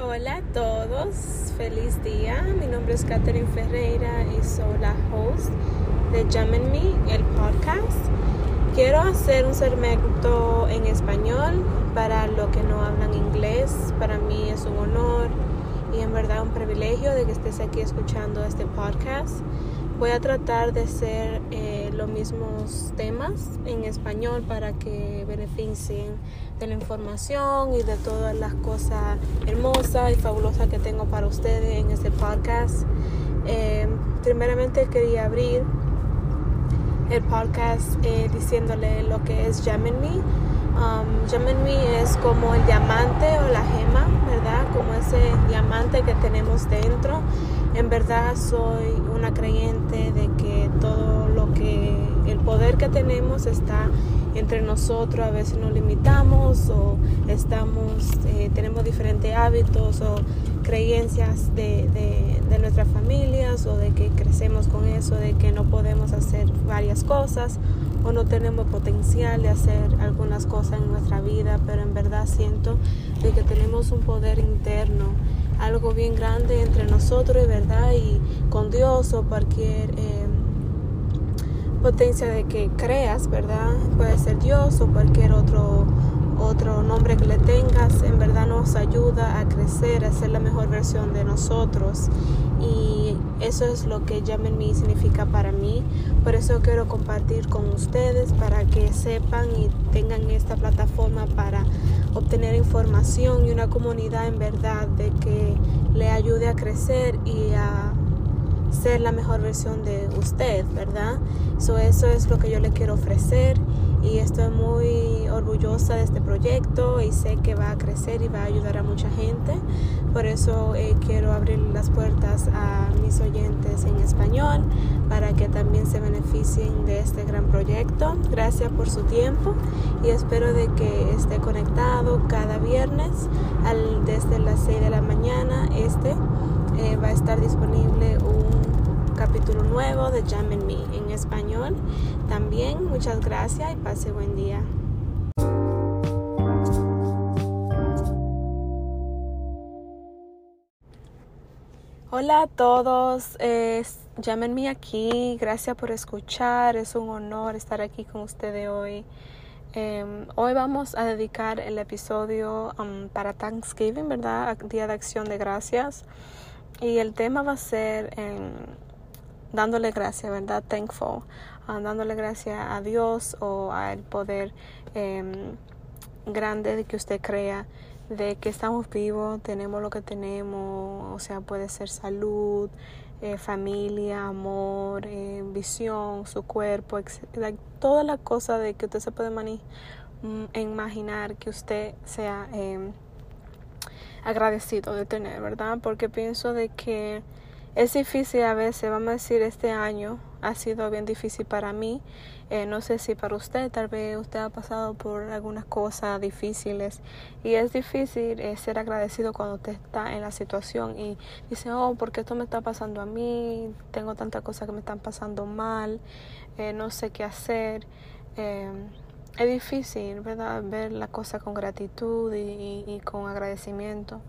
Hola a todos, feliz día. Mi nombre es Catherine Ferreira y soy la host de Me, el podcast. Quiero hacer un segmento en español para los que no hablan inglés. Para mí es un honor y en verdad un privilegio de que estés aquí escuchando este podcast. Voy a tratar de hacer eh, los mismos temas en español para que beneficien de la información y de todas las cosas hermosas y fabulosas que tengo para ustedes en este podcast. Eh, primeramente quería abrir el podcast eh, diciéndole lo que es Me. Um, Me es como el diamante o la gema, ¿verdad? Como ese diamante que tenemos dentro en verdad soy una creyente de que todo lo que, el poder que tenemos está entre nosotros, a veces nos limitamos o estamos, eh, tenemos diferentes hábitos o creencias de, de, nuestras familias o de que crecemos con eso, de que no podemos hacer varias cosas o no tenemos potencial de hacer algunas cosas en nuestra vida, pero en verdad siento de que tenemos un poder interno algo bien grande entre nosotros, ¿verdad? Y con Dios o cualquier eh, potencia de que creas, ¿verdad? Puede ser Dios o cualquier otro, otro nombre que le tengas, en verdad nos ayuda a crecer, a ser la mejor versión de nosotros. Y eso es lo que Llamen Me significa para mí. Por eso quiero compartir con ustedes para que sepan y tengan esta plataforma para obtener información y una comunidad en verdad de que le ayude a crecer y a ser la mejor versión de usted, ¿verdad? eso es lo que yo le quiero ofrecer y orgullosa de este proyecto y sé que va a crecer y va a ayudar a mucha gente. Por eso eh, quiero abrir las puertas a mis oyentes en español para que también se beneficien de este gran proyecto. Gracias por su tiempo y espero de que esté conectado cada viernes al, desde las 6 de la mañana. Este eh, va a estar disponible un capítulo nuevo de Jam Me en español. También muchas gracias y pase buen día. Hola a todos, llámenme aquí, gracias por escuchar, es un honor estar aquí con ustedes hoy. Em, hoy vamos a dedicar el episodio um, para Thanksgiving, ¿verdad? Día de Acción de Gracias. Y el tema va a ser en dándole gracias, ¿verdad? Thankful, ah, dándole gracias a Dios o al poder em, grande de que usted crea de que estamos vivos, tenemos lo que tenemos, o sea, puede ser salud, eh, familia, amor, eh, visión, su cuerpo, etc. todas las cosas de que usted se puede mm, imaginar que usted sea em, agradecido de tener, ¿verdad? Porque pienso de que es difícil a veces, vamos a decir, este año ha sido bien difícil para mí. Eh, no sé si para usted, tal vez usted ha pasado por algunas cosas difíciles y es difícil eh, ser agradecido cuando usted está en la situación y dice, oh, ¿por qué esto me está pasando a mí? Tengo tantas cosas que me están pasando mal, eh, no sé qué hacer. es difícil, ¿verdad? Ver la cosa con gratitud y, y con agradecimiento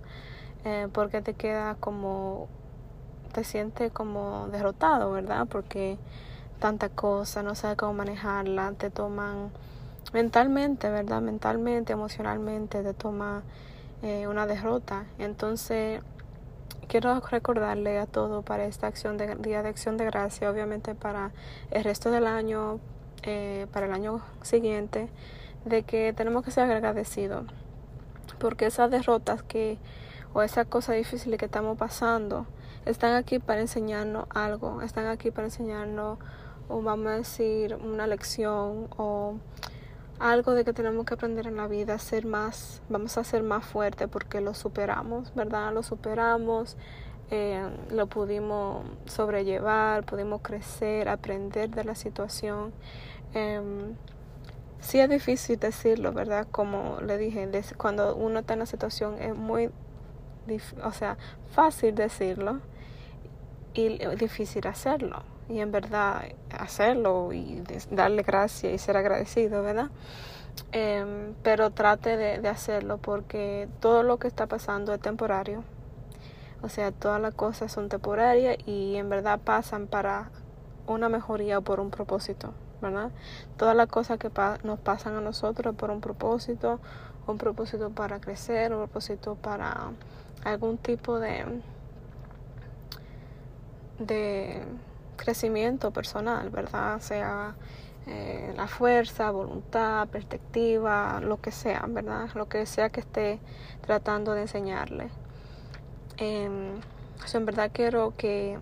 porque te queda como te sientes como derrotado, ¿verdad? Porque tanta cosa, no sabes cómo manejarla, te toman mentalmente, ¿verdad? Mentalmente, emocionalmente, te toma eh, una derrota. Entonces, quiero recordarle a todo para esta acción de Día de Acción de Gracia, obviamente para el resto del año, eh, para el año siguiente, de que tenemos que ser agradecidos. Porque esas derrotas que, o esas cosas difíciles que estamos pasando, están aquí para enseñarnos algo, están aquí para enseñarnos, o vamos a decir, una lección o algo de que tenemos que aprender en la vida, ser más, vamos a ser más fuertes porque lo superamos, ¿verdad? Lo superamos, eh, lo pudimos sobrellevar, pudimos crecer, aprender de la situación. Eh, sí es difícil decirlo, ¿verdad? Como le dije, cuando uno está en la situación es muy, o sea, fácil decirlo, y difícil hacerlo. Y en verdad hacerlo y darle gracias y ser agradecido, ¿verdad? Em, pero trate de, hacerlo porque todo lo que está pasando es temporario. O sea, todas las cosas son temporarias y en verdad pasan para una mejoría o por un propósito, ¿verdad? Todas las cosas que nos pasan a nosotros por un propósito, un propósito para crecer, un propósito para algún tipo de de crecimiento personal, ¿verdad? Sea eh, la fuerza, voluntad, perspectiva, lo que sea, ¿verdad? Lo que sea que esté tratando de enseñarle. Eh, en verdad quiero que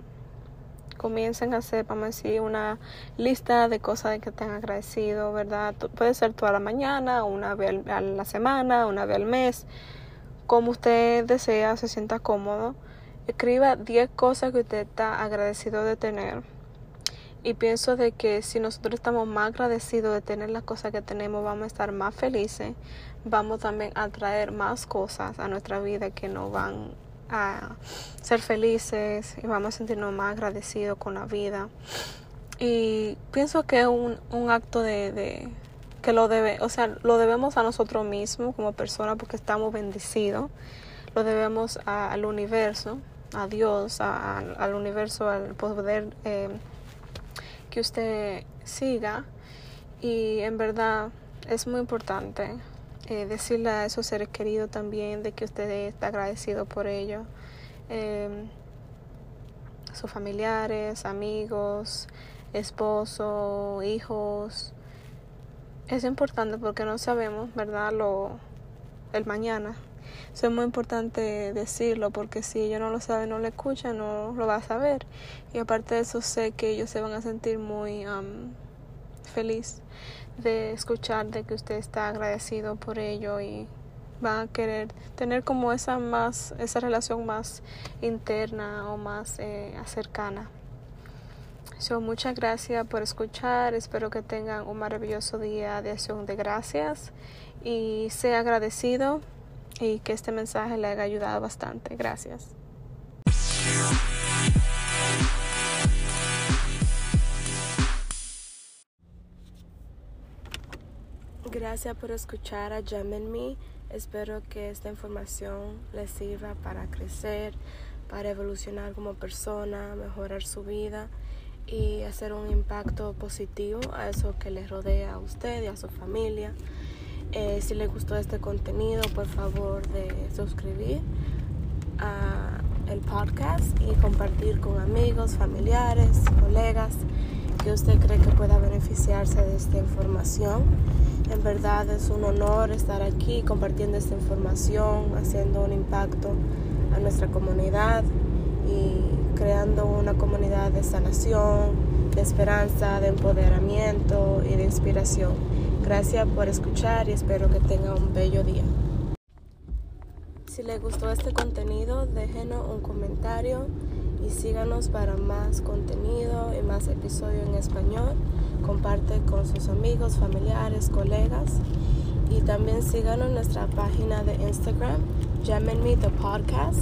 comiencen a hacer, vamos a decir, una lista de cosas que estén agradecidos, ¿verdad? Puede ser toda la mañana, una vez a la semana, una vez al mes, como usted desea, se sienta cómodo. Escriba 10 cosas que usted está agradecido de tener. Y pienso de que si nosotros estamos más agradecidos de tener las cosas que tenemos, vamos a estar más felices, vamos también a traer más cosas a nuestra vida que nos van a ser felices y vamos a sentirnos más agradecidos con la vida. Y pienso que es un, un acto de, de, que lo debe, o sea, lo debemos a nosotros mismos como personas porque estamos bendecidos, lo debemos al universo, a Dios, al universo, al poder eh, que usted siga y en verdad es muy importante eh, decirle a esos seres queridos también de que usted está agradecido por ello. Eh, sus familiares, amigos, esposo, hijos. Es importante porque no sabemos, ¿verdad? Lo, el mañana. Eso es muy importante decirlo porque si ellos no lo saben, no lo escuchan, no lo va a saber. Y aparte de eso, sé que ellos se van a sentir muy um, feliz de escuchar de que usted está agradecido por ello y van a querer tener como esa más esa relación más interna o más eh, cercana. So, muchas gracias por escuchar. Espero que tengan un maravilloso día de acción de gracias y sea agradecido y que este mensaje le haya ayudado bastante. Gracias. Gracias por escuchar a Gem Me. Espero que esta información les sirva para crecer, para evolucionar como persona, mejorar su vida y hacer un impacto positivo a eso que les rodea a usted y a su familia. Eh, si les gustó este contenido, por favor de suscribir a el podcast y compartir con amigos, familiares, colegas que usted cree que pueda beneficiarse de esta información. En verdad es un honor estar aquí compartiendo esta información, haciendo un impacto a nuestra comunidad y creando una comunidad de sanación, de esperanza, de empoderamiento y de inspiración. Gracias por escuchar y espero que tenga un bello día. Si les gustó este contenido, déjenos un comentario y síganos para más contenido y más episodios en español. Comparte con sus amigos, familiares, colegas y también síganos en nuestra página de Instagram, Gem Me The Podcast.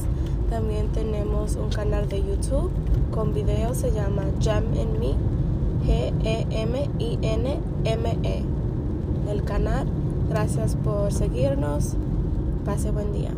También tenemos un canal de YouTube con videos, se llama Gem Me, G-E-M-I-N-M-E. -E. El canal, gracias por seguirnos. Pase buen día.